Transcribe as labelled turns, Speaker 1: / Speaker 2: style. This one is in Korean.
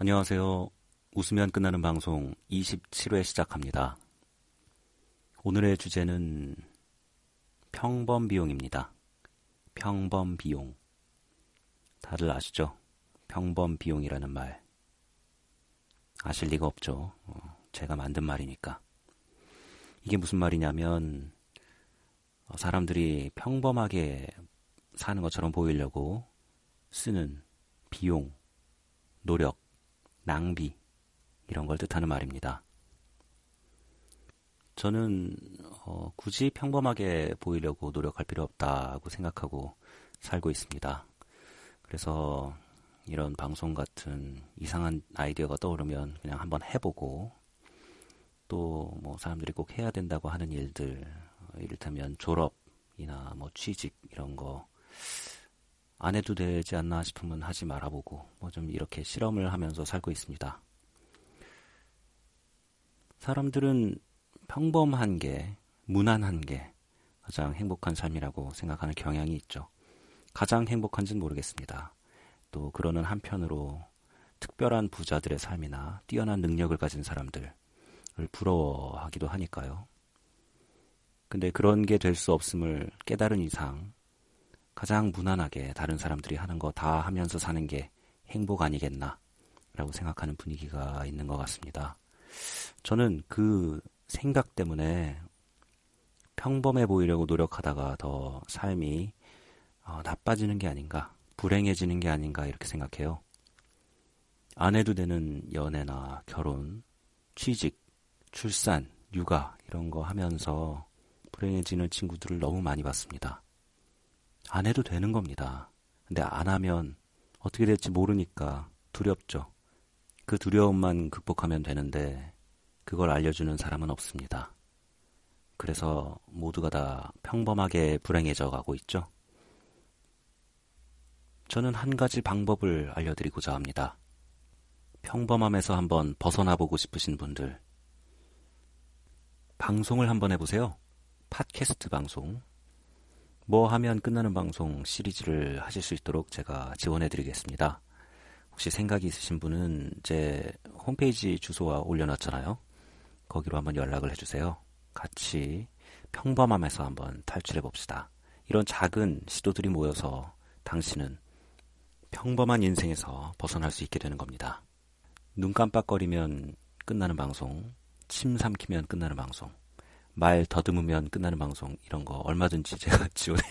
Speaker 1: 안녕하세요. 웃으면 끝나는 방송 27회 시작합니다. 오늘의 주제는 평범 비용입니다. 평범 비용. 다들 아시죠? 평범 비용이라는 말. 아실 리가 없죠. 어, 제가 만든 말이니까. 이게 무슨 말이냐면, 어, 사람들이 평범하게 사는 것처럼 보이려고 쓰는 비용, 노력, 낭비, 이런 걸 뜻하는 말입니다. 저는 어, 굳이 평범하게 보이려고 노력할 필요 없다고 생각하고 살고 있습니다. 그래서 이런 방송 같은 이상한 아이디어가 떠오르면 그냥 한번 해보고 또 뭐 사람들이 꼭 해야 된다고 하는 일들 이를테면 졸업이나 뭐 취직 이런 거 안 해도 되지 않나 싶으면 하지 말아보고 뭐 좀 이렇게 실험을 하면서 살고 있습니다. 사람들은 평범한 게, 무난한 게 가장 행복한 삶이라고 생각하는 경향이 있죠. 가장 행복한지는 모르겠습니다. 또 그러는 한편으로 특별한 부자들의 삶이나 뛰어난 능력을 가진 사람들을 부러워하기도 하니까요. 근데 그런 게 될 수 없음을 깨달은 이상 가장 무난하게 다른 사람들이 하는 거 다 하면서 사는 게 행복 아니겠나 라고 생각하는 분위기가 있는 것 같습니다. 저는 그 생각 때문에 평범해 보이려고 노력하다가 더 삶이 어, 나빠지는 게 아닌가, 불행해지는 게 아닌가 이렇게 생각해요. 안 해도 되는 연애나 결혼, 취직, 출산, 육아 이런 거 하면서 불행해지는 친구들을 너무 많이 봤습니다. 안 해도 되는 겁니다. 근데 안 하면 어떻게 될지 모르니까 두렵죠. 그 두려움만 극복하면 되는데 그걸 알려주는 사람은 없습니다. 그래서 모두가 다 평범하게 불행해져 가고 있죠. 저는 한 가지 방법을 알려드리고자 합니다. 평범함에서 한번 벗어나 보고 싶으신 분들, 방송을 한번 해보세요. 팟캐스트 방송. 뭐 하면 끝나는 방송 시리즈를 하실 수 있도록 제가 지원해 드리겠습니다. 혹시 생각이 있으신 분은 제 홈페이지 주소와 올려놨잖아요. 거기로 한번 연락을 해주세요. 같이 평범함에서 한번 탈출해 봅시다. 이런 작은 시도들이 모여서 당신은 평범한 인생에서 벗어날 수 있게 되는 겁니다. 눈 깜빡거리면 끝나는 방송, 침 삼키면 끝나는 방송, 말 더듬으면 끝나는 방송, 이런 거 얼마든지 제가 지원해